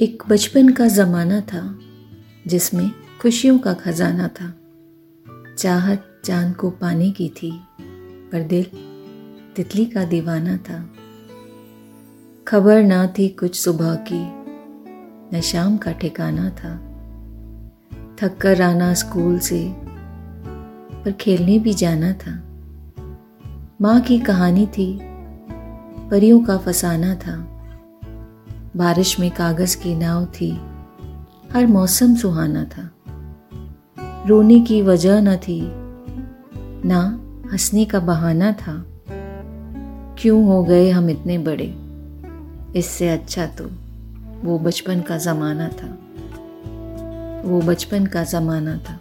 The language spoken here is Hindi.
एक बचपन का ज़माना था, जिसमें खुशियों का खजाना था। चाहत चाँद को पाने की थी, पर दिल तितली का दीवाना था। खबर ना थी कुछ सुबह की, न शाम का ठिकाना था। थक कर आना स्कूल से, पर खेलने भी जाना था। माँ की कहानी थी, परियों का फसाना था। बारिश में कागज़ की नाव थी। हर मौसम सुहाना था। रोने की वजह न थी। ना हंसने का बहाना था। क्यों हो गए हम इतने बड़े? इससे अच्छा तो वो बचपन का ज़माना था। वो बचपन का ज़माना था।